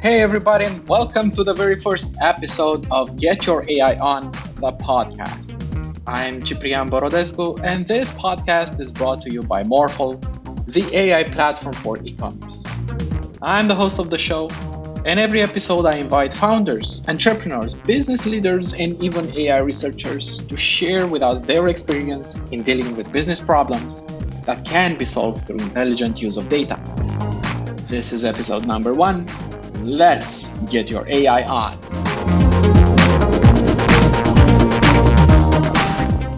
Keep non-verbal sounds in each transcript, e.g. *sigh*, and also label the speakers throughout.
Speaker 1: Hey, everybody, and welcome to the very first episode of Get Your AI On, the podcast. I'm Ciprian Borodescu, and this podcast is brought to you by Morphle, the AI platform for e commerce. I'm the host of the show, and every episode I invite founders, entrepreneurs, business leaders, and even AI researchers to share with us their experience in dealing with business problems that can be solved through intelligent use of data. This is episode number one Let's get your AI on.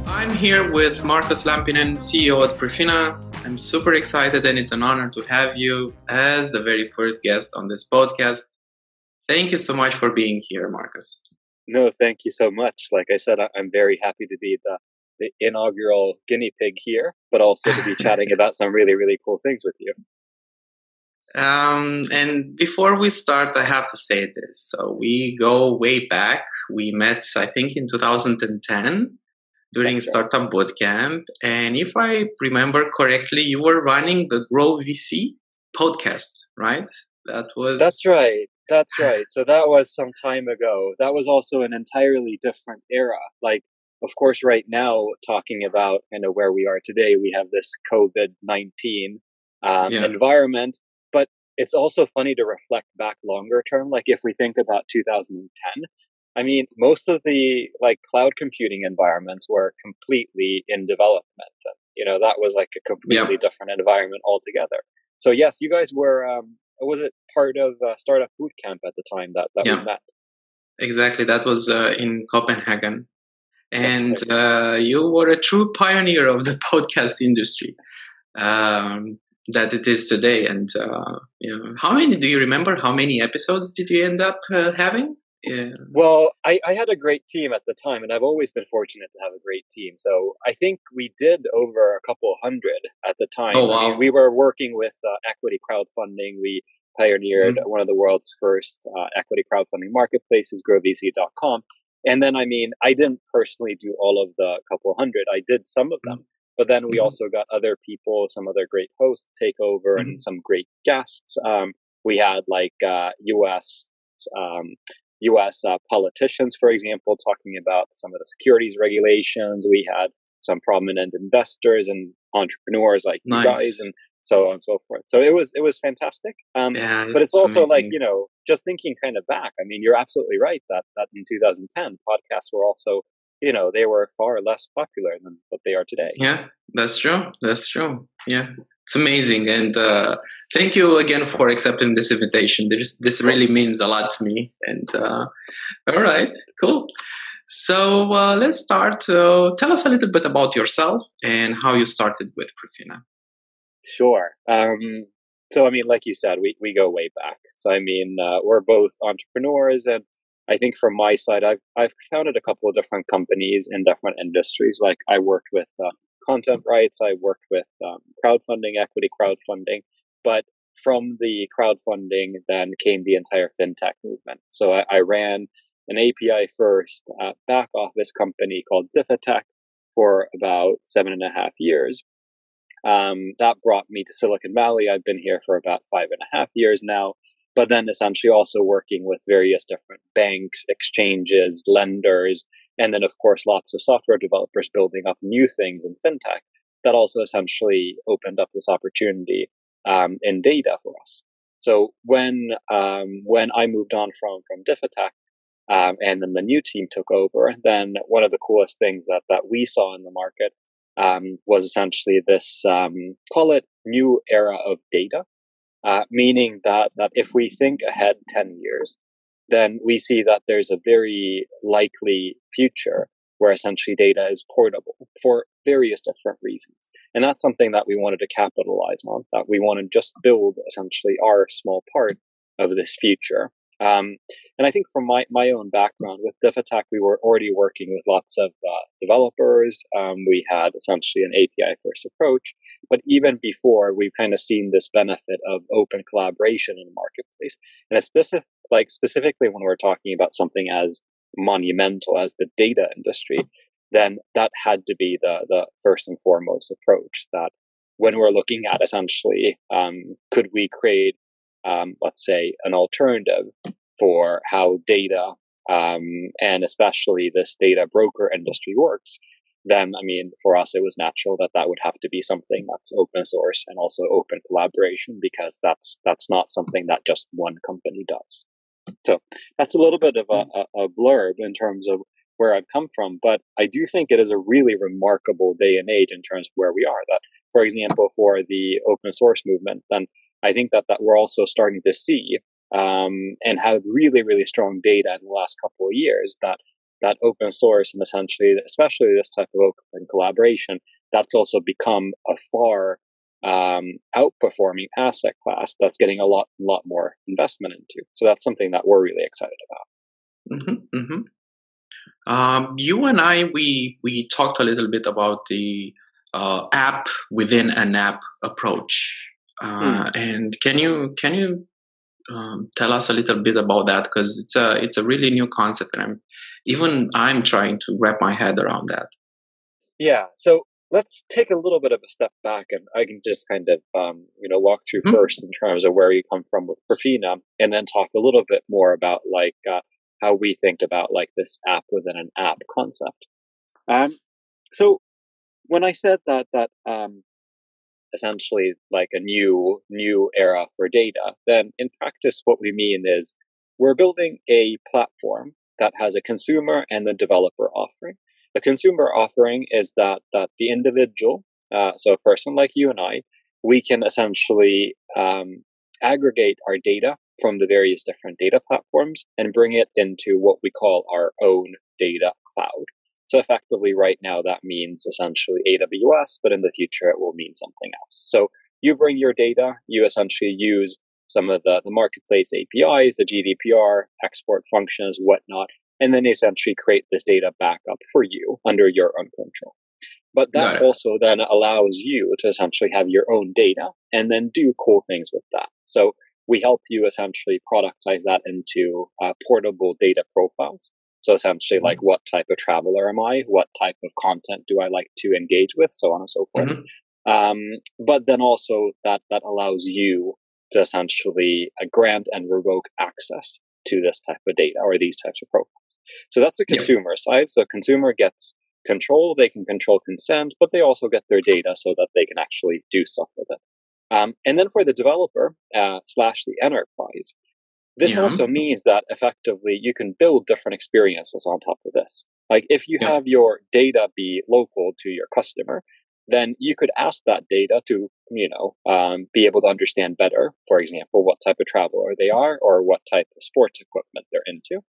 Speaker 1: I'm here with Markus Lampinen, CEO at Prifina. I'm super excited and it's an honor to have you as the very first guest on this podcast. Thank you so much for being here, Marcus.
Speaker 2: No, thank you so much. Like I said, I'm very happy to be the, the inaugural guinea pig here, but also to be *laughs* chatting about some really, really cool things with you.
Speaker 1: Um, and before we start, I have to say this. So we go way back. We met, I think, in 2010 during That's Startup. Bootcamp. And if I remember correctly, you were running the Grow VC podcast, right?
Speaker 2: That was. That's right. That's right. So that was some time ago. That was also an entirely different era. Like, of course, right now, talking about kind of where we are today, we have this COVID 19 um, yeah. environment it's also funny to reflect back longer term. Like if we think about 2010, I mean, most of the like cloud computing environments were completely in development. And, you know, that was like a completely different environment altogether. So yes, you guys were, um, was it part of uh, Startup Bootcamp at the time that, that we met?
Speaker 1: Exactly. That was uh, in Copenhagen. And uh, you were a true pioneer of the *laughs* podcast industry. Um, that it is today. And uh, you know, how many do you remember? How many episodes did you end up uh, having?
Speaker 2: Yeah. Well, I, I, had a great team at the time, and I've always been fortunate to have a great team. So I think we did over a couple hundred at the time.
Speaker 1: Oh, wow. I mean,
Speaker 2: we were working with uh, equity crowdfunding. We pioneered mm-hmm. one of the world's first uh, equity crowdfunding marketplaces, growvc.com. And then, I mean, I didn't personally do all of the couple hundred. I did some of them. But then we mm-hmm. also got other people, some other great hosts take over mm-hmm. and some great guests. Um, we had like uh, U.S. Um, U.S. Uh, politicians, for example, talking about some of the securities regulations. We had some prominent investors and entrepreneurs like nice. you guys, and so on and so forth. So it was it was fantastic. Um, yeah, but it's also amazing. like you know, just thinking kind of back. I mean, you're absolutely right that that in 2010 podcasts were also you know they were far less popular than what they are today.
Speaker 1: Yeah that's true that's true. Yeah it's amazing. And uh, thank you again for accepting this invitation. This, this really means a lot to me. And uh, all right cool. So uh, let's start uh, tell us a little bit about yourself and how you started with Prifina.
Speaker 2: sure um, so i mean like you said we, we go way back. So i mean uh, we're both entrepreneurs and I think from my side, I've, I've founded a couple of different companies in different industries. Like I worked with uh, content rights, I worked with um, crowdfunding, equity crowdfunding, but from the crowdfunding then came the entire fintech movement. So I, I ran an API first uh, back office company called Diffitech for about seven and a half years. Um, that brought me to Silicon Valley. I've been here for about five and a half years now but then essentially also working with various different banks, exchanges, lenders, and then of course lots of software developers building up new things in fintech. That also essentially opened up this opportunity um, in data for us. So when um, when I moved on from from Diffitech, um, and then the new team took over, then one of the coolest things that that we saw in the market um, was essentially this um, call it new era of data uh, meaning that, that if we think ahead 10 years, then we see that there's a very likely future where essentially data is portable for various different reasons. And that's something that we wanted to capitalize on, that we want to just build essentially our small part of this future. Um, and I think from my, my own background with Diffitech, we were already working with lots of uh, developers. Um, we had essentially an API first approach. But even before, we've kind of seen this benefit of open collaboration in the marketplace. And it's specific, like specifically when we're talking about something as monumental as the data industry, then that had to be the, the first and foremost approach that when we're looking at essentially, um, could we create um, let's say, an alternative for how data um, and especially this data broker industry works, then I mean, for us, it was natural that that would have to be something that's open source and also open collaboration because that's that's not something that just one company does. So that's a little bit of a, a, a blurb in terms of where I've come from, but I do think it is a really remarkable day and age in terms of where we are. That, for example, for the open source movement, then I think that that we're also starting to see um, and have really, really strong data in the last couple of years that that open source and essentially, especially this type of open collaboration, that's also become a far um, outperforming asset class that's getting a lot, lot more investment into. So that's something that we're really excited about.
Speaker 3: Mm-hmm, mm-hmm. Um, you and I, we we talked a little bit about the uh, app within an app approach. Uh, mm. And can you can you um, tell us a little bit about that because it's a it's a really new concept and I'm even I'm trying to wrap my head around that.
Speaker 2: Yeah, so let's take a little bit of a step back and I can just kind of um, you know walk through mm-hmm. first in terms of where you come from with Prifina and then talk a little bit more about like uh, how we think about like this app within an app concept. Um, so when I said that that um, essentially like a new new era for data, then in practice what we mean is we're building a platform that has a consumer and a developer offering. The consumer offering is that that the individual, uh, so a person like you and I, we can essentially um, aggregate our data from the various different data platforms and bring it into what we call our own data cloud. So effectively right now that means essentially AWS, but in the future it will mean something else. So you bring your data, you essentially use some of the, the marketplace APIs, the GDPR, export functions, whatnot, and then essentially create this data backup for you under your own control. But that also then allows you to essentially have your own data and then do cool things with that. So we help you essentially productize that into uh, portable data profiles. So essentially, mm-hmm. like what type of traveler am I? What type of content do I like to engage with? So on and so forth. Mm-hmm. Um, but then also that that allows you to essentially uh, grant and revoke access to this type of data or these types of programs. So that's the consumer yep. side. So consumer gets control, they can control consent, but they also get their data so that they can actually do stuff with it. Um, and then for the developer uh, slash the enterprise, this yeah. also means that effectively you can build different experiences on top of this. Like if you yeah. have your data be local to your customer, then you could ask that data to, you know, um, be able to understand better, for example, what type of traveler they are or what type of sports equipment they're into.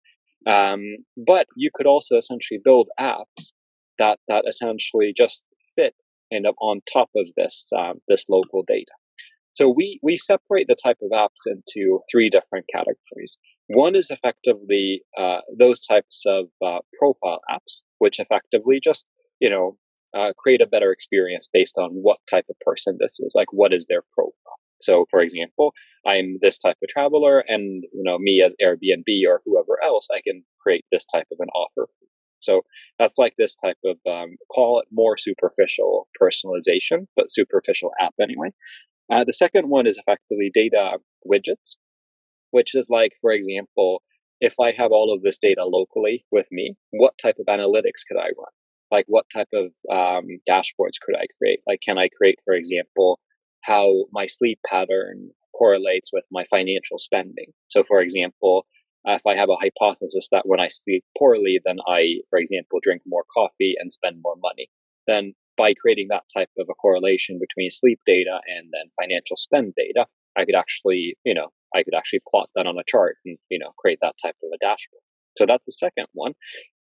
Speaker 2: Um, but you could also essentially build apps that, that essentially just fit and on top of this, um, this local data. So we, we separate the type of apps into three different categories. One is effectively uh, those types of uh, profile apps, which effectively just, you know, uh, create a better experience based on what type of person this is, like what is their profile. So, for example, I'm this type of traveler, and you know, me as Airbnb or whoever else, I can create this type of an offer. So that's like this type of um, call it more superficial personalization, but superficial app anyway. Uh, the second one is effectively data widgets, which is like, for example, if I have all of this data locally with me, what type of analytics could I run? Like, what type of um, dashboards could I create? Like, can I create, for example, how my sleep pattern correlates with my financial spending? So, for example, if I have a hypothesis that when I sleep poorly, then I, for example, drink more coffee and spend more money, then by creating that type of a correlation between sleep data and then financial spend data, I could actually, you know, I could actually plot that on a chart and, you know, create that type of a dashboard. So that's the second one.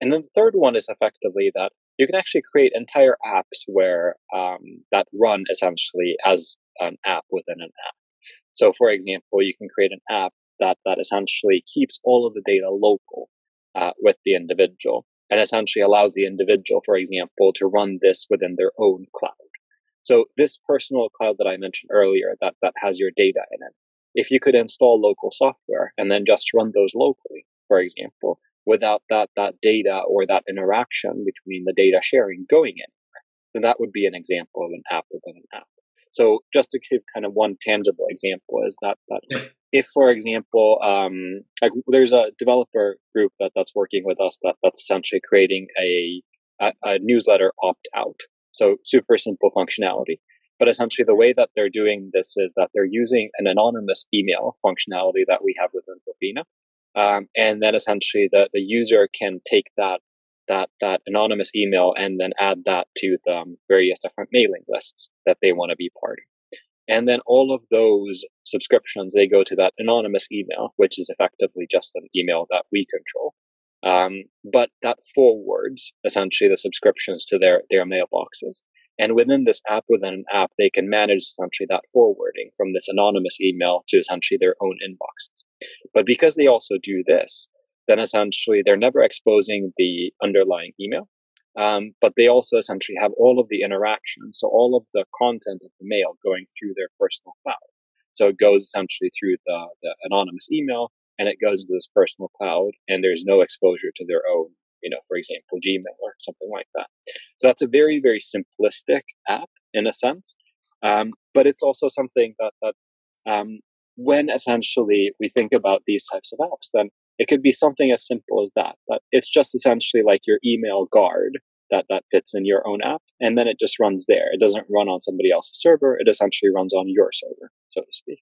Speaker 2: And then the third one is effectively that you can actually create entire apps where um, that run essentially as an app within an app. So for example, you can create an app that, that essentially keeps all of the data local uh, with the individual and essentially allows the individual, for example, to run this within their own cloud. So this personal cloud that I mentioned earlier that, that has your data in it, if you could install local software and then just run those locally, for example, without that, that data or that interaction between the data sharing going in, then that would be an example of an app within an app. So just to give kind of one tangible example is that, that if, for example, um, like there's a developer group that, that's working with us that, that's essentially creating a, a, a newsletter opt out. So super simple functionality. But essentially the way that they're doing this is that they're using an anonymous email functionality that we have within Bobina. Um, and then essentially the, the user can take that that that anonymous email and then add that to the um, various different mailing lists that they want to be part of. And then all of those subscriptions they go to that anonymous email, which is effectively just an email that we control. Um, but that forwards essentially the subscriptions to their their mailboxes. And within this app, within an app, they can manage essentially that forwarding from this anonymous email to essentially their own inboxes. But because they also do this, then essentially they're never exposing the underlying email. Um, but they also essentially have all of the interactions, so all of the content of the mail going through their personal cloud. So it goes essentially through the, the anonymous email and it goes into this personal cloud and there's no exposure to their own, you know, for example, Gmail or something like that. So that's a very, very simplistic app in a sense. Um, but it's also something that, that um, when essentially we think about these types of apps, then it could be something as simple as that. But it's just essentially like your email guard that that fits in your own app, and then it just runs there. It doesn't run on somebody else's server. It essentially runs on your server, so to speak.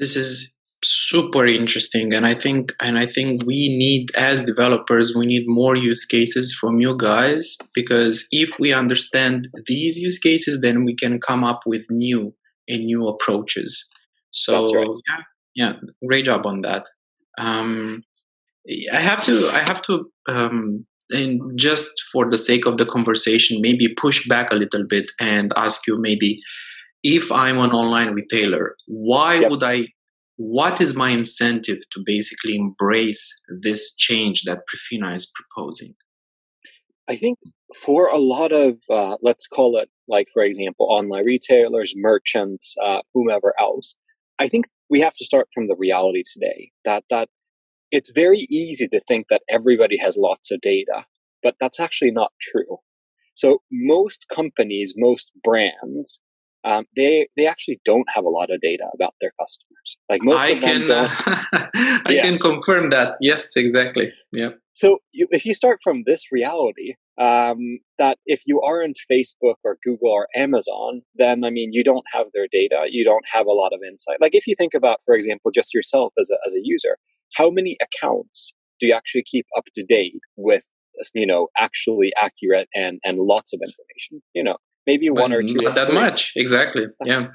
Speaker 3: This is super interesting and i think and i think we need as developers we need more use cases from you guys because if we understand these use cases then we can come up with new and new approaches so
Speaker 2: right.
Speaker 3: yeah yeah great job on that um, I have to I have to um, and just for the sake of the conversation, maybe push back a little bit and ask you maybe if I'm an online retailer, why yep. would I? What is my incentive to basically embrace this change that Prifina is proposing?
Speaker 2: I think for a lot of, uh, let's call it like, for example, online retailers, merchants, uh, whomever else, I think we have to start from the reality today that that it's very easy to think that everybody has lots of data, but that's actually not true. So most companies, most brands, um, they they actually don't have a lot of data about their customers. Like most I of them can, don't. *laughs*
Speaker 3: I yes. can confirm that. Yes, exactly. Yeah.
Speaker 2: So you, if you start from this reality, um, that if you aren't Facebook or Google or Amazon, then I mean you don't have their data. You don't have a lot of insight. Like if you think about, for example, just yourself as a as a user, how many accounts do you actually keep up to date with you know actually accurate and and lots of information? You know, maybe but one or two.
Speaker 3: Not that much, exactly. *laughs* Yeah.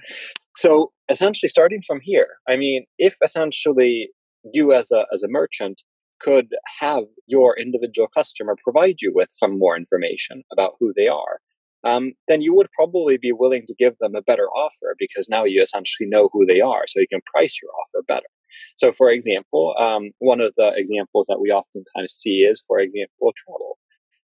Speaker 2: so essentially, starting from here, I mean, if essentially you as a as a merchant could have your individual customer provide you with some more information about who they are, um, then you would probably be willing to give them a better offer because now you essentially know who they are, so you can price your offer better. So, for example, um, one of the examples that we oftentimes see is, for example, travel.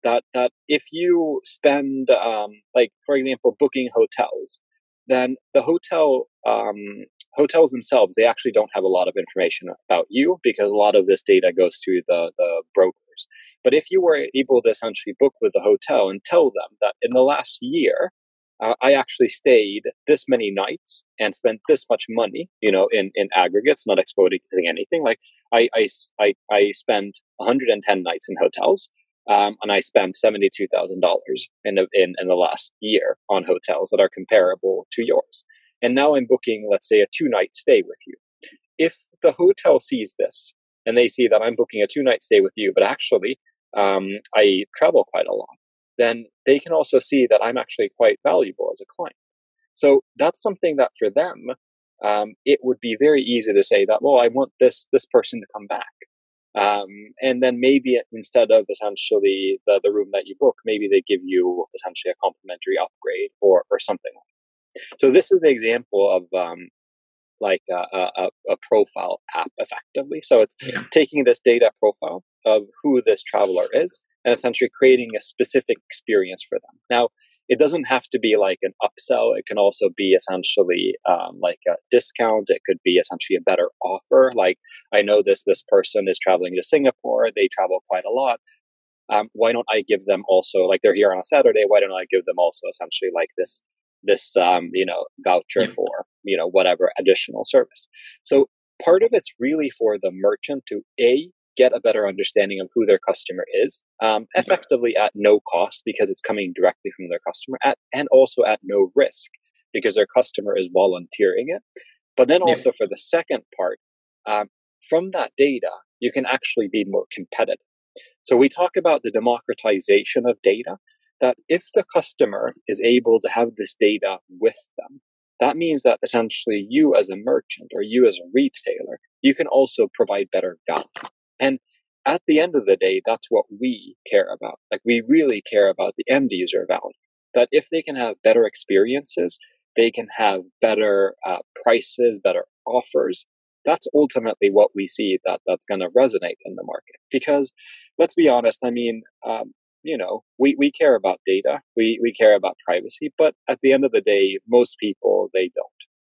Speaker 2: That that if you spend, um, like for example, booking hotels, then the hotel um, hotels themselves, they actually don't have a lot of information about you because a lot of this data goes through the, the brokers. But if you were able to essentially book with the hotel and tell them that in the last year, uh, I actually stayed this many nights and spent this much money, you know, in, in aggregates, not exposing anything. Like I, I, I, I spent 110 nights in hotels. Um, and I spent $72,000 in, in, in the last year on hotels that are comparable to yours and now I'm booking, let's say, a two night stay with you. If the hotel sees this and they see that I'm booking a two night stay with you, but actually um, I travel quite a lot, then they can also see that I'm actually quite valuable as a client. So that's something that for them, um, it would be very easy to say that, well, I want this this person to come back. Um, and then maybe instead of essentially the, the room that you book, maybe they give you essentially a complimentary upgrade or, or something so this is the example of um, like a, a, a, profile app effectively. So it's yeah. taking this data profile of who this traveler is and essentially creating a specific experience for them. Now, it doesn't have to be like an upsell. It can also be essentially um, like a discount. It could be essentially a better offer. Like I know this this person is traveling to Singapore. They travel quite a lot. Um, why don't I give them also like they're here on a Saturday? Why don't I give them also essentially like this this um, you know voucher for you know whatever additional service so part of it's really for the merchant to a get a better understanding of who their customer is um, effectively at no cost because it's coming directly from their customer at, and also at no risk because their customer is volunteering it. But then also for the second part um, from that data you can actually be more competitive. So we talk about the democratization of data that if the customer is able to have this data with them that means that essentially you as a merchant or you as a retailer you can also provide better value and at the end of the day, that's what we care about. Like we really care about the end user value. That if they can have better experiences, they can have better uh, prices, better offers. That's ultimately what we see that that's going to resonate in the market. Because let's be honest, I mean, um, you know, we, we care about data, we, we care about privacy, but at the end of the day, most people, they don't.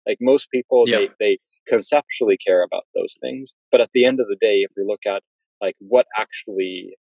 Speaker 2: Like most people, yeah. they, they conceptually care about those things. But at the end of the day, if we look at like what actually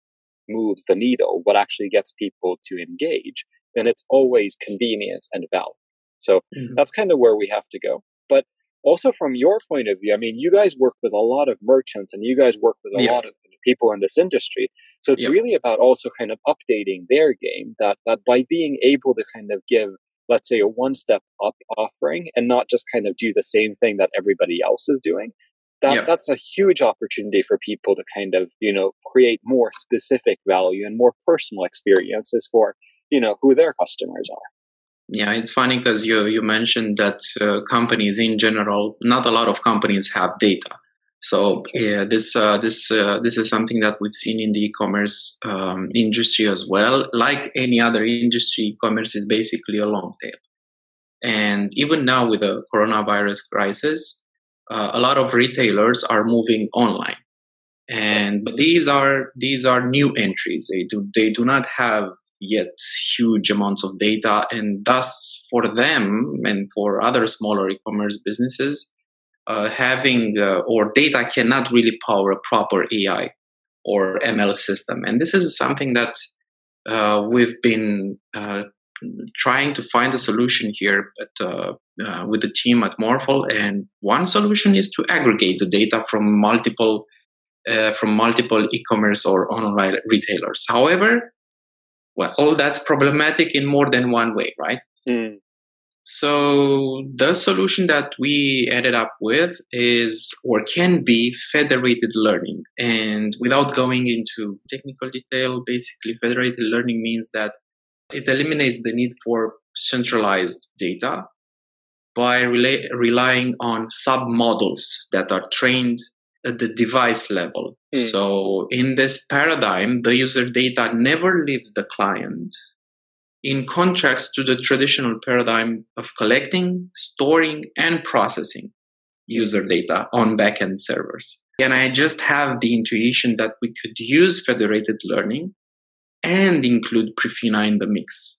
Speaker 2: moves the needle, what actually gets people to engage, then it's always convenience and value. So mm-hmm. that's kind of where we have to go. But also from your point of view, I mean, you guys work with a lot of merchants and you guys work with a yeah. lot of people in this industry. So it's really about also kind of updating their game that, that by being able to kind of give let's say a one step up offering and not just kind of do the same thing that everybody else is doing that yeah. that's a huge opportunity for people to kind of you know create more specific value and more personal experiences for you know who their customers are
Speaker 1: yeah it's funny because you you mentioned that uh, companies in general not a lot of companies have data so yeah, this uh, this uh, this is something that we've seen in the e-commerce um, industry as well. Like any other industry, e-commerce is basically a long tail. And even now with the coronavirus crisis, uh, a lot of retailers are moving online. And but these are these are new entries. They do they do not have yet huge amounts of data, and thus for them and for other smaller e-commerce businesses, uh, having uh, or data cannot really power a proper AI or ML system. And this is something that uh, we've been uh, trying to find a solution here uh, uh, with the team at Morphle. And one solution is to aggregate the data from multiple from multiple e-commerce or online retailers. However, well, all that's problematic in more than one way, right? Mm. So the solution that we ended up with is or can be federated learning. And without going into technical detail, basically federated learning means that it eliminates the need for centralized data by rela- relying on submodels that are trained at the device level. Mm. So in this paradigm, the user data never leaves the client in contrast to the traditional paradigm of collecting, storing, and processing user data on backend servers. And I just have the intuition that we could use federated learning and include Prifina in the mix.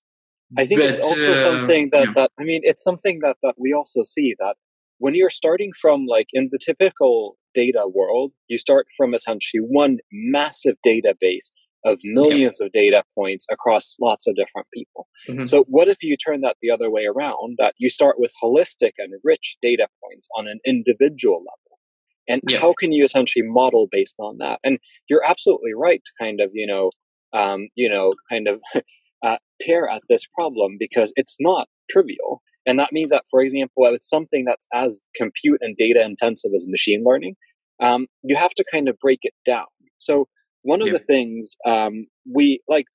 Speaker 2: I think but, it's also uh, something that, yeah. that, I mean, it's something that, that we also see that when you're starting from like in the typical data world, you start from essentially one massive database of millions of data points across lots of different people. Mm-hmm. So what if you turn that the other way around that you start with holistic and rich data points on an individual level? And yeah. how can you essentially model based on that? And you're absolutely right to kind of, you know, um, you know, kind of *laughs* uh, tear at this problem because it's not trivial. And that means that, for example, it's something that's as compute and data intensive as machine learning, um, you have to kind of break it down. So one of yeah. the things um, we like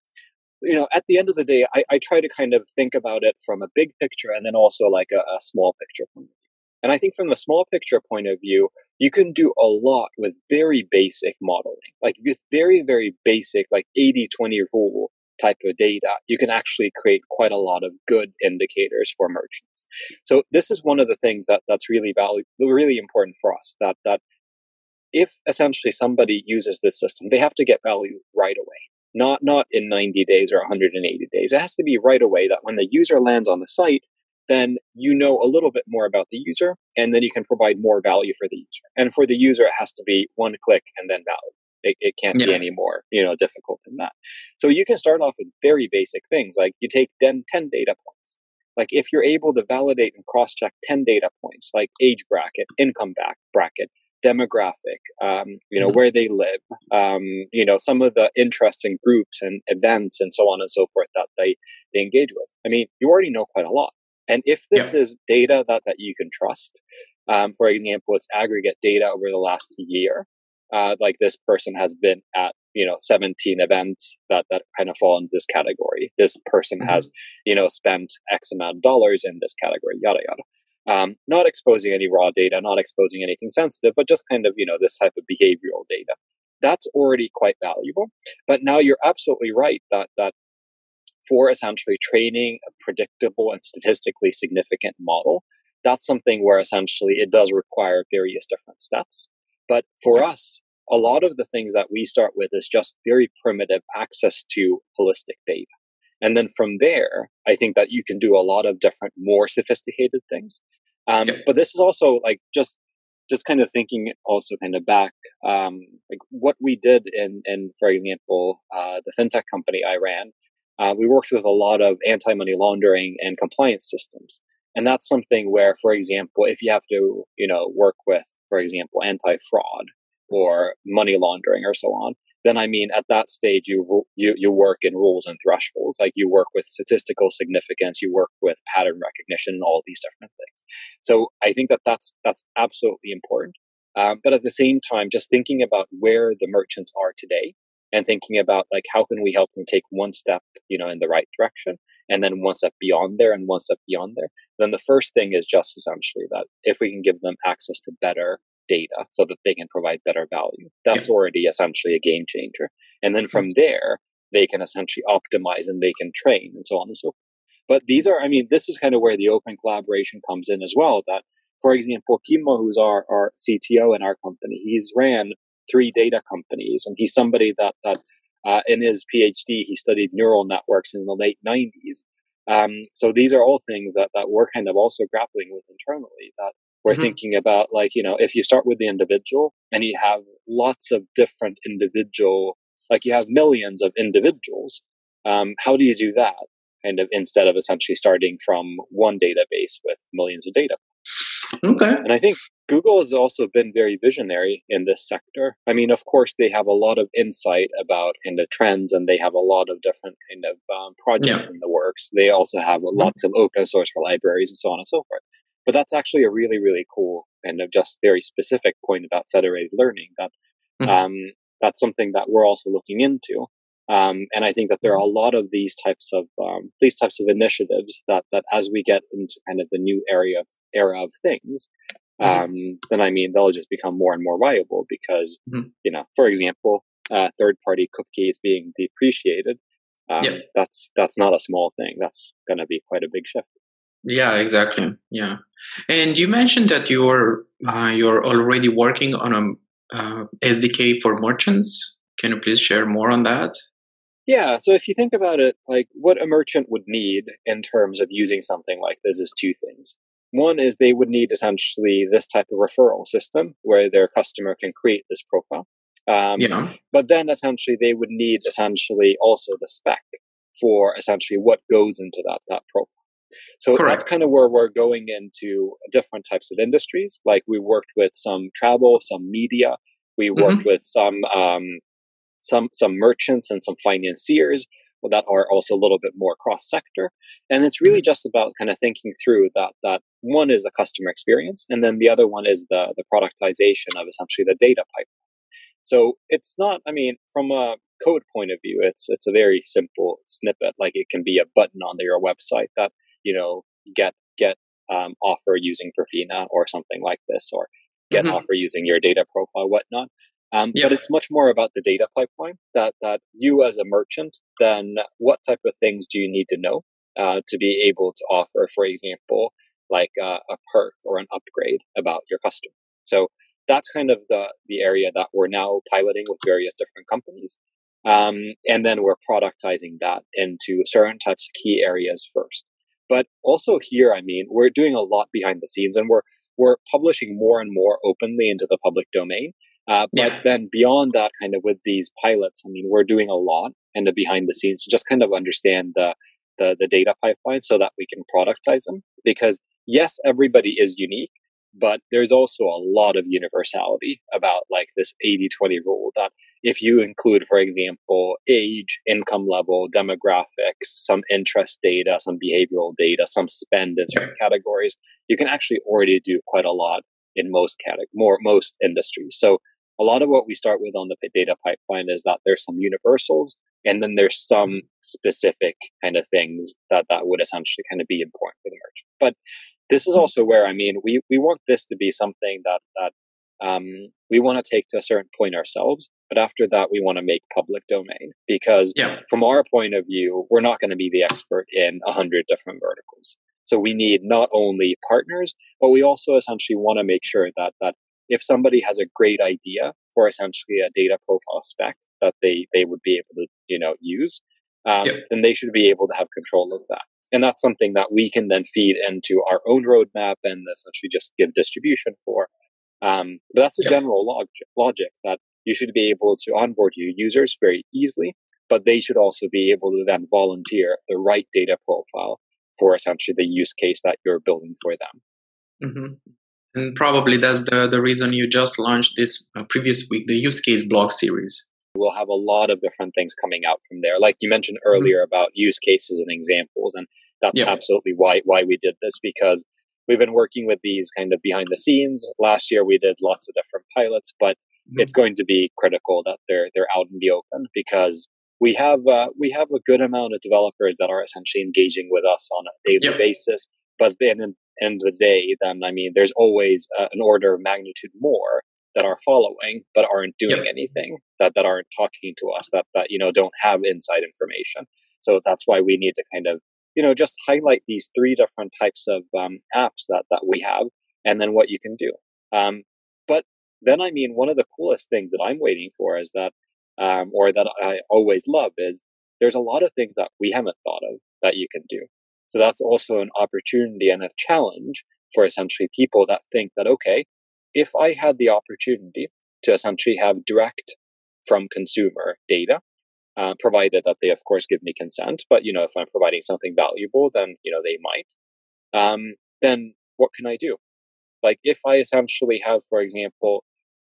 Speaker 2: you know at the end of the day I, I, try to kind of think about it from a big picture and then also like a, a, small picture point of view and i think from the small picture point of view you can do a lot with very basic modeling like with very very basic like 80 20 rule type of data you can actually create quite a lot of good indicators for merchants so this is one of the things that that's really value really important for us that that if essentially somebody uses this system, they have to get value right away. Not not in 90 days or 180 days. It has to be right away that when the user lands on the site, then you know a little bit more about the user and then you can provide more value for the user. And for the user it has to be one click and then value. It, it can't yeah. be any more, you know, difficult than that. So you can start off with very basic things like you take 10, 10 data points like if you're able to validate and cross check 10 data points, like age bracket, income back bracket, demographic, um, you know, mm-hmm. where they live, um, you know, some of the interesting groups and events and so on and so forth that they, they engage with. I mean, you already know quite a lot. And if this yeah. is data that, that you can trust, um, for example, it's aggregate data over the last year, uh, like this person has been at you know 17 events that that kind of fall in this category this person mm-hmm. has you know spent x amount of dollars in this category yada yada um, not exposing any raw data not exposing anything sensitive but just kind of you know this type of behavioral data. That's already quite valuable but now you're absolutely right that that for essentially training a predictable and statistically significant model that's something where essentially it does require various different steps. But for us, a lot of the things that we start with is just very primitive access to holistic data. And then from there, I think that you can do a lot of different, more sophisticated things. Um, But this is also like just, just kind of thinking also kind of back, um, like what we did in, in, for example, uh, the fintech company I ran. Uh, we worked with a lot of anti-money laundering and compliance systems. And that's something where, for example, if you have to, you know, work with, for example, anti-fraud or money laundering or so on, then I mean, at that stage, you, you, you work in rules and thresholds. Like you work with statistical significance, you work with pattern recognition and all these different things. So I think that that's, that's absolutely important. Um, but at the same time, just thinking about where the merchants are today and thinking about like, how can we help them take one step, you know, in the right direction? and then one step beyond there and one step beyond there, then the first thing is just essentially that if we can give them access to better data so that they can provide better value, that's yeah. already essentially a game changer. And then from there, they can essentially optimize and they can train and so on and so forth. But these are, I mean, this is kind of where the open collaboration comes in as well. That, for example, Kimmo, who's our, our CTO in our company, he's ran three data companies and he's somebody that, that uh, in his PhD, he studied neural networks in the late 90s. Um, so these are all things that, that we're kind of also grappling with internally that we're mm-hmm. thinking about like, you know, if you start with the individual and you have lots of different individual, like you have millions of individuals, um, how do you do that? Kind of instead of essentially starting from one database with millions of data.
Speaker 1: Okay.
Speaker 2: And I think Google has also been very visionary in this sector. I mean, of course, they have a lot of insight about kind of trends and they have a lot of different kind of um, projects yeah. in the works. They also have mm-hmm. lots of open source libraries and so on and so forth. But that's actually a really, really cool and of just very specific point about federated learning that mm-hmm. um, that's something that we're also looking into. Um, and I think that there are a lot of these types of um, these types of initiatives that that as we get into kind of the new area of era of things, mm-hmm. um, then I mean they'll just become more and more viable because mm-hmm. you know, for example, uh, third party cookies being depreciated, um, yep. that's that's not a small thing. That's going to be quite a big shift.
Speaker 1: Yeah, exactly. Yeah, and you mentioned that you're uh, you're already working on a uh, SDK for merchants. Can you please share more on that?
Speaker 2: Yeah, so if you think about it, like what a merchant would need in terms of using something like this is two things. One is they would need essentially this type of referral system where their customer can create this profile. Um, yeah. But then essentially they would need essentially also the spec for essentially what goes into that, that profile. So Correct. that's kind of where we're going into different types of industries. Like we worked with some travel, some media. We worked mm-hmm. with some um, some some merchants and some financiers that are also a little bit more cross sector. And it's really mm-hmm. just about kind of thinking through that that one is the customer experience, and then the other one is the the productization of essentially the data pipeline. So it's not, I mean, from a code point of view, it's it's a very simple snippet. Like it can be a button on your website that you know get get um, offer using Prifina or something like this, or get mm-hmm. offer using your data profile, whatnot. Um, But it's much more about the data pipeline that, that you as a merchant, then what type of things do you need to know uh, to be able to offer, for example, like uh, a perk or an upgrade about your customer. So that's kind of the, the area that we're now piloting with various different companies. Um, and then we're productizing that into certain types of key areas first. But also here, I mean, we're doing a lot behind the scenes and we're, we're publishing more and more openly into the public domain. Uh, but yeah. then beyond that, kind of with these pilots, I mean, we're doing a lot and the behind the scenes to just kind of understand the the, the data pipeline so that we can productize them. Because yes, everybody is unique, but there's also a lot of universality about like this 80 20 rule that if you include, for example, age, income level, demographics, some interest data, some behavioral data, some spend in certain categories, you can actually already do quite a lot in most categories, more, most industries. So a lot of what we start with on the data pipeline is that there's some universals and then there's some mm-hmm. specific kind of things that that would essentially kind of be important for the merchant. But this is also where I mean we we want this to be something that that um, we want to take to a certain point ourselves, but after that we want to make public domain because
Speaker 1: yeah.
Speaker 2: from our point of view, we're not going to be the expert in a hundred different verticals. So we need not only partners, but we also essentially want to make sure that that if somebody has a great idea for essentially a data profile spec that they they would be able to you know use, um, yep. then they should be able to have control of that. And that's something that we can then feed into our own roadmap and essentially just give distribution for. Um, but that's a yep. general log- logic that you should be able to onboard your users very easily, but they should also be able to then volunteer the right data profile for essentially the use case that you're building for them.
Speaker 1: Mm-hmm. And probably that's the, the reason you just launched this uh, previous week, the use case blog series.
Speaker 2: We'll have a lot of different things coming out from there. Like you mentioned mm-hmm. earlier mm-hmm. about use cases and examples. And that's yep. absolutely why, why we did this because we've been working with these kind of behind the scenes. Last year we did lots of different pilots, but mm-hmm. it's going to be critical that they're, they're out in the open because we have, uh, we have a good amount of developers that are essentially engaging with us on a daily yep. basis. But then In, end of the day, then I mean, there's always uh, an order of magnitude more that are following but aren't doing yep. anything that that aren't talking to us that that you know don't have inside information. So that's why we need to kind of you know just highlight these three different types of um, apps that that we have, and then what you can do. Um, but then I mean, one of the coolest things that I'm waiting for is that, um, or that I always love is there's a lot of things that we haven't thought of that you can do. So that's also an opportunity and a challenge for essentially people that think that, okay, if I had the opportunity to essentially have direct from consumer data, uh, provided that they, of course, give me consent, but, you know, if I'm providing something valuable, then, you know, they might, um, then what can I do? Like if I essentially have, for example,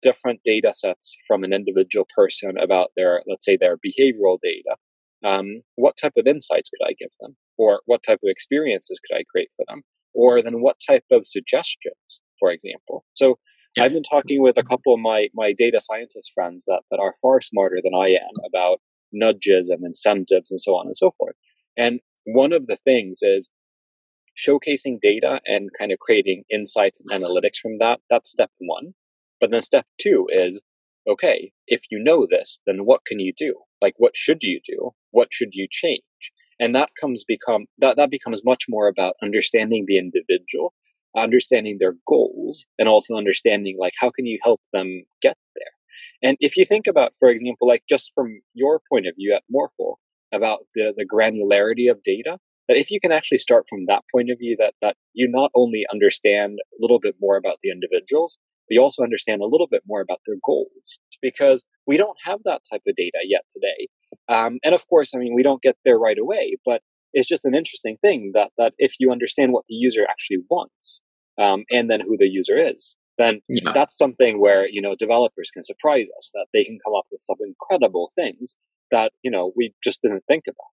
Speaker 2: different data sets from an individual person about their, let's say, their behavioral data, um, what type of insights could I give them? Or what type of experiences could I create for them? Or then what type of suggestions, for example? So yeah. I've been talking with a couple of my, my data scientist friends that, that are far smarter than I am about nudges and incentives and so on and so forth. And one of the things is showcasing data and kind of creating insights and analytics from that. That's step one. But then step two is okay, if you know this, then what can you do? Like, what should you do? What should you change? And that comes become, that, that becomes much more about understanding the individual, understanding their goals, and also understanding, like, how can you help them get there? And if you think about, for example, like just from your point of view at Morphle, about the, the granularity of data, that if you can actually start from that point of view, that, that you not only understand a little bit more about the individuals, but you also understand a little bit more about their goals because we don't have that type of data yet today. Um, and of course, I mean, we don't get there right away, but it's just an interesting thing that, that if you understand what the user actually wants, um, and then who the user is, then yeah. that's something where, you know, developers can surprise us that they can come up with some incredible things that, you know, we just didn't think about.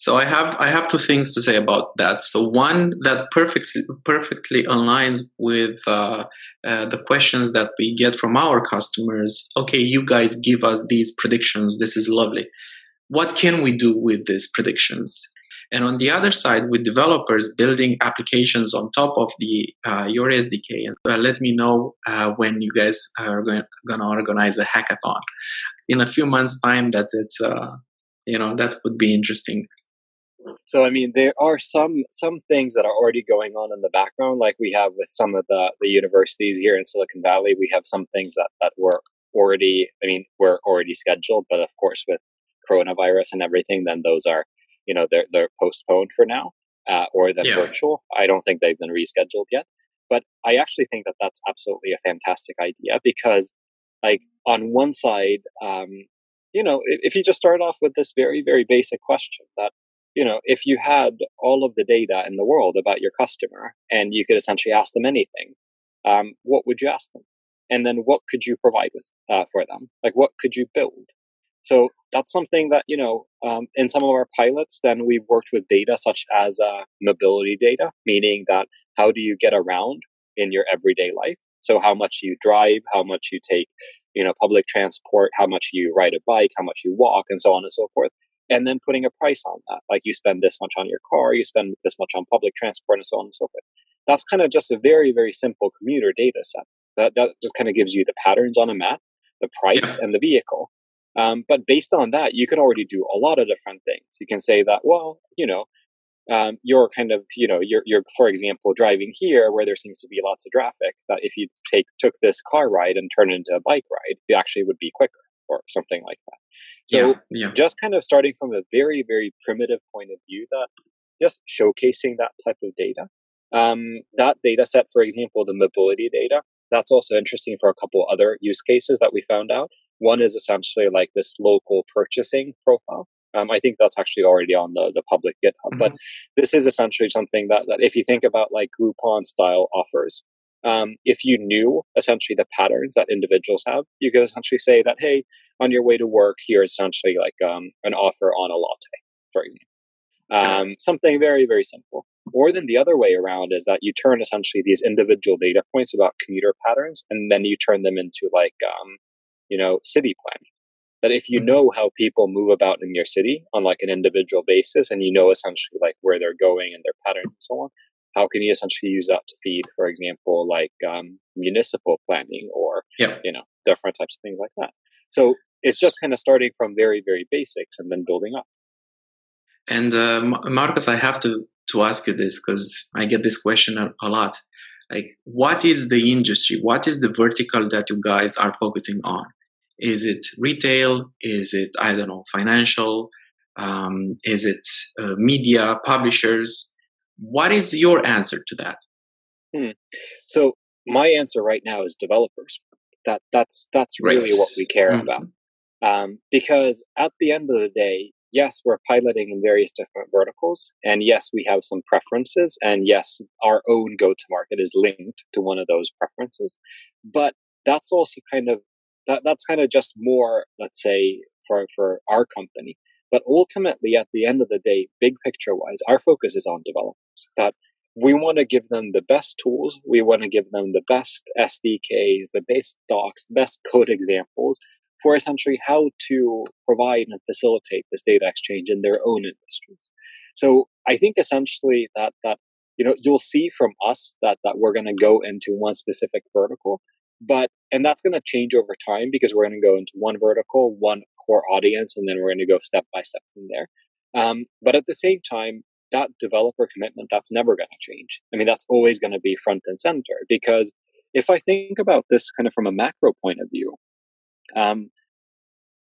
Speaker 1: So I have I have two things to say about that. So one that perfectly perfectly aligns with uh, uh, the questions that we get from our customers. Okay, you guys give us these predictions. This is lovely. What can we do with these predictions? And on the other side, with developers building applications on top of the uh, your SDK, and uh, let me know uh, when you guys are going to organize a hackathon in a few months' time. That it's uh, you know that would be interesting
Speaker 2: so I mean, there are some some things that are already going on in the background, like we have with some of the the universities here in Silicon Valley. We have some things that that were already, I mean, were already scheduled, but of course with coronavirus and everything, then those are, you know, they're they're postponed for now, uh, or they're yeah. virtual. I don't think they've been rescheduled yet. But I actually think that that's absolutely a fantastic idea because, like, on one side, um, you know, if, if you just start off with this very very basic question that you know, if you had all of the data in the world about your customer and you could essentially ask them anything, um, what would you ask them? And then what could you provide with uh, for them? Like what could you build? So that's something that, you know, um, in some of our pilots, then we've worked with data such as uh, mobility data, meaning that how do you get around in your everyday life? So how much you drive, how much you take, you know, public transport, how much you ride a bike, how much you walk, and so on and so forth. And then putting a price on that. Like you spend this much on your car, you spend this much on public transport, and so on and so forth. That's kind of just a very, very simple commuter data set. That, that just kind of gives you the patterns on a map, the price, and the vehicle. Um, but based on that, you can already do a lot of different things. You can say that, well, you know, um, you're kind of, you know, you're, you're, for example, driving here where there seems to be lots of traffic. That if you take took this car ride and turn it into a bike ride, it actually would be quicker or something like that. So, yeah, yeah. just kind of starting from a very, very primitive point of view, that just showcasing that type of data. Um, that data set, for example, the mobility data, that's also interesting for a couple other use cases that we found out. One is essentially like this local purchasing profile. Um, I think that's actually already on the, the public GitHub. Mm-hmm. But this is essentially something that, that if you think about like Groupon style offers, um, if you knew essentially the patterns that individuals have, you could essentially say that, hey, on your way to work, here's essentially like um, an offer on a latte, for example. Um, something very, very simple. Or then the other way around is that you turn essentially these individual data points about commuter patterns and then you turn them into like, um, you know, city planning. That if you mm-hmm. know how people move about in your city on like an individual basis and you know essentially like where they're going and their patterns and so on, how can you essentially use that to feed, for example, like um, municipal planning or, you know, different types of things like that. So it's just kind of starting from very, very basics and then building up.
Speaker 1: And uh, Markus, I have to, to ask you this because I get this question a, a lot. Like, what is the industry? What is the vertical that you guys are focusing on? Is it retail? Is it, I don't know, financial? Um, is it uh, media, publishers? What is your answer to that?
Speaker 2: Hmm. So my answer right now is developers. That that's that's really right. what we care mm-hmm. about. Um, because at the end of the day, yes, we're piloting in various different verticals, and yes, we have some preferences, and yes, our own go-to-market is linked to one of those preferences. But that's also kind of that, that's kind of just more, let's say, for for our company. But ultimately, at the end of the day, big picture wise, our focus is on developers. That we want to give them the best tools. We want to give them the best SDKs, the best docs, the best code examples for essentially how to provide and facilitate this data exchange in their own industries. So I think essentially that, that, you know, you'll see from us that, that we're going to go into one specific vertical, but, and that's going to change over time because we're going to go into one vertical, one core audience, and then we're going to go step by step from there. Um, but at the same time, that developer commitment, that's never going to change. I mean, that's always going to be front and center because if I think about this kind of from a macro point of view, um,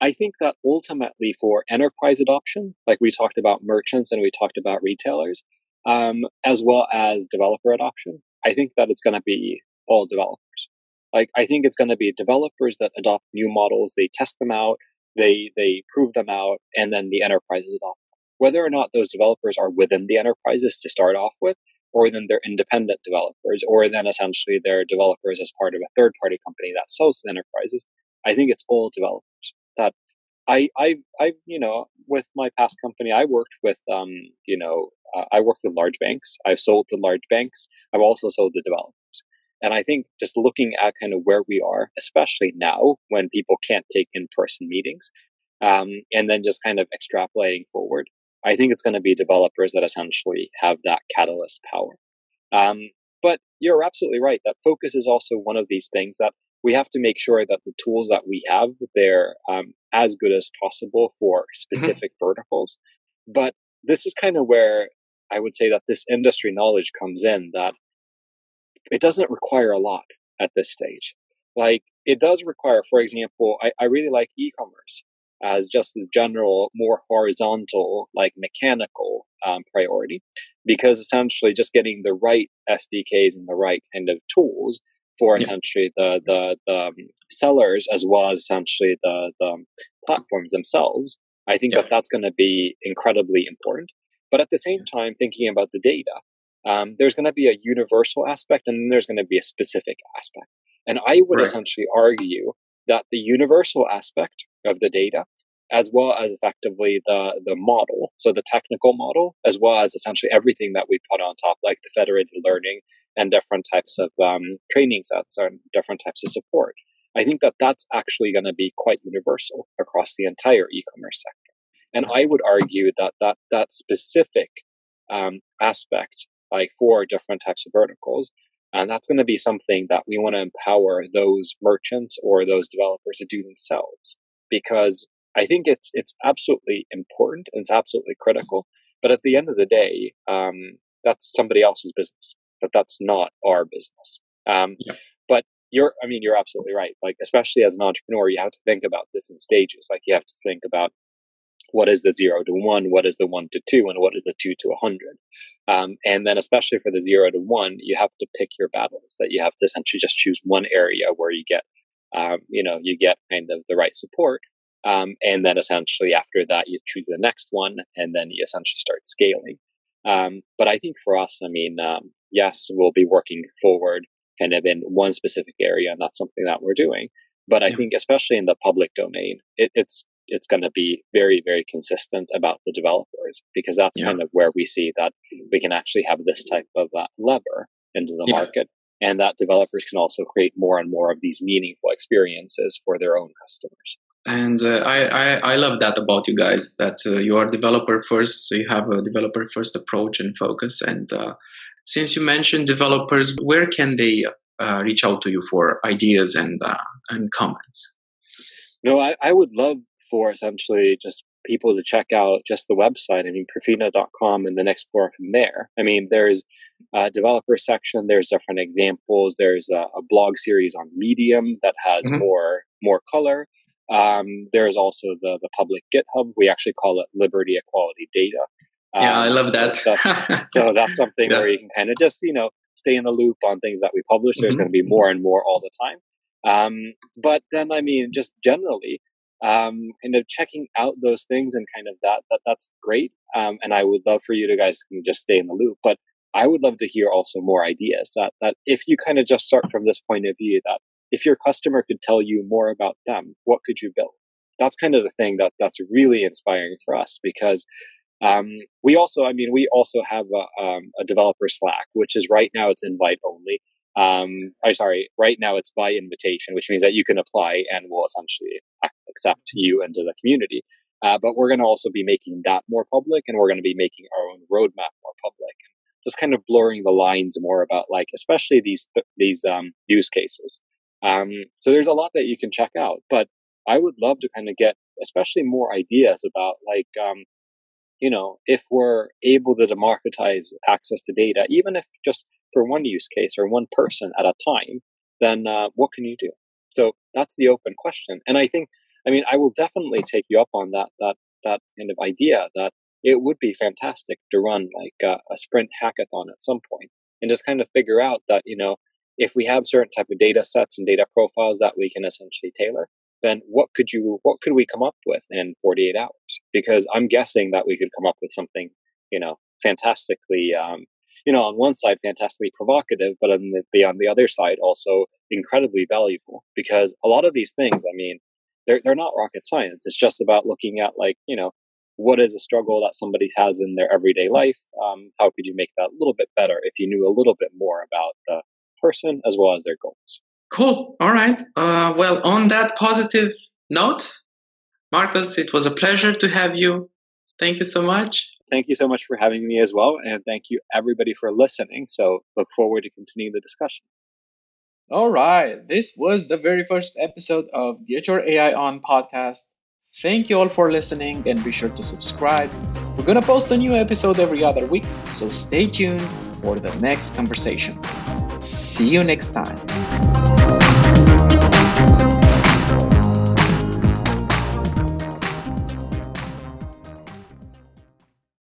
Speaker 2: I think that ultimately for enterprise adoption, like we talked about merchants and we talked about retailers, um, as well as developer adoption, I think that it's going to be all developers. Like, I think it's going to be developers that adopt new models, they test them out, they, they prove them out, and then the enterprises adopt them. Whether or not those developers are within the enterprises to start off with, or then they're independent developers, or then essentially they're developers as part of a third party company that sells to enterprises. I think it's all developers that I, I, I, you know, with my past company, I worked with, um, you know, uh, I worked with large banks. I've sold to large banks. I've also sold to developers. And I think just looking at kind of where we are, especially now when people can't take in-person meetings, um, and then just kind of extrapolating forward, I think it's going to be developers that essentially have that catalyst power. Um, but you're absolutely right that focus is also one of these things that we have to make sure that the tools that we have they're um, as good as possible for mm-hmm. specific mm-hmm. verticals but this is kind of where i would say that this industry knowledge comes in that it doesn't require a lot at this stage like it does require for example i, I really like e-commerce as just a general more horizontal like mechanical um, priority because essentially just getting the right sdks and the right kind of tools for essentially the the, the um, sellers as well as essentially the the platforms themselves. I think that that's going to be incredibly important. But at the same time, thinking about the data, um, there's going to be a universal aspect and then there's going to be a specific aspect. And I would right. essentially argue that the universal aspect of the data, as well as effectively the, the model, so the technical model, as well as essentially everything that we put on top, like the federated learning and different types of um, training sets and different types of support. I think that that's actually going to be quite universal across the entire e-commerce sector. And I would argue that that, that specific um, aspect, like for different types of verticals, and that's going to be something that we want to empower those merchants or those developers to do themselves because I think it's it's absolutely important and it's absolutely critical. But at the end of the day, um, that's somebody else's business. But that's not our business. Um, yeah. But you're, I mean, you're absolutely right. Like, especially as an entrepreneur, you have to think about this in stages. Like, you have to think about what is the zero to one, what is the one to two, and what is the two to a hundred. Um, and then, especially for the zero to one, you have to pick your battles. That you have to essentially just choose one area where you get, um, you know, you get kind of the right support, um, and then essentially after that, you choose the next one, and then you essentially start scaling. Um, but I think for us, I mean, um, yes, we'll be working forward kind of in one specific area, and that's something that we're doing. But I yeah. think, especially in the public domain, it, it's it's going to be very, very consistent about the developers because that's yeah. kind of where we see that we can actually have this type of uh, lever into the yeah. market and that developers can also create more and more of these meaningful experiences for their own customers.
Speaker 1: And uh, I, I, I, love that about you guys that uh, you are developer first, so you have a developer first approach and focus. And uh, since you mentioned developers, where can they uh, reach out to you for ideas and uh, and comments?
Speaker 2: No, I, I would love for essentially just people to check out just the website. I mean, Prifina.com and then explore from there. I mean, there's a developer section. There's different examples. There's a, a blog series on Medium that has mm-hmm. more more color. Um, there's also the the public GitHub. We actually call it Liberty Equality Data.
Speaker 1: Um, yeah, I um, love
Speaker 2: so
Speaker 1: that.
Speaker 2: that's, *laughs* so that's something yeah. where you can kind of just you know stay in the loop on things that we publish. There's mm-hmm. going to be more and more all the time. Um, but then, I mean, just generally, um, kind of checking out those things and kind of that, that that's great. Um, and I would love for you to guys to just stay in the loop, but I would love to hear also more ideas that, that if you kind of just start from this point of view that if your customer could tell you more about them, what could you build? That's kind of the thing that that's really inspiring for us because um, we also, I mean, we also have a, um, a, developer Slack, which is right now it's invite only. Um, I'm sorry, right now it's by invitation, which means that you can apply and we'll essentially accept you into the community. Uh, but we're going to also be making that more public and we're going to be making our own roadmap more public and just kind of blurring the lines more about like, especially these, these, um, use cases. Um, so there's a lot that you can check out, but I would love to kind of get especially more ideas about like, um, you know, if we're able to democratize access to data, even if just for one use case or one person at a time, then uh, what can you do? So that's the open question. And I think, I mean, I will definitely take you up on that, that, that kind of idea that it would be fantastic to run like a, a sprint hackathon at some point and just kind of figure out that, you know, if we have certain type of data sets and data profiles that we can essentially tailor, then what could you, what could we come up with in 48 hours? Because I'm guessing that we could come up with something, you know, fantastically, um, you know, on one side, fantastically provocative, but on the, on the other side, also incredibly valuable because a lot of these things, I mean, they're, they're not rocket science. It's just about looking at like, you know, what is a struggle that somebody has in their everyday life? Um, how could you make that a little bit better if you knew a little bit more about the person as well as their goals?
Speaker 1: Cool. All right. Uh, well, on that positive note, Markus, it was a pleasure to have you. Thank you so much.
Speaker 2: Thank you so much for having me as well. And thank you everybody for listening. So look forward to continuing the discussion.
Speaker 3: All right. This was the very first episode of Get Your AI On podcast. Thank you all for listening and be sure to subscribe. We're going to post a new episode every other week, so stay tuned for the next conversation. See you next time.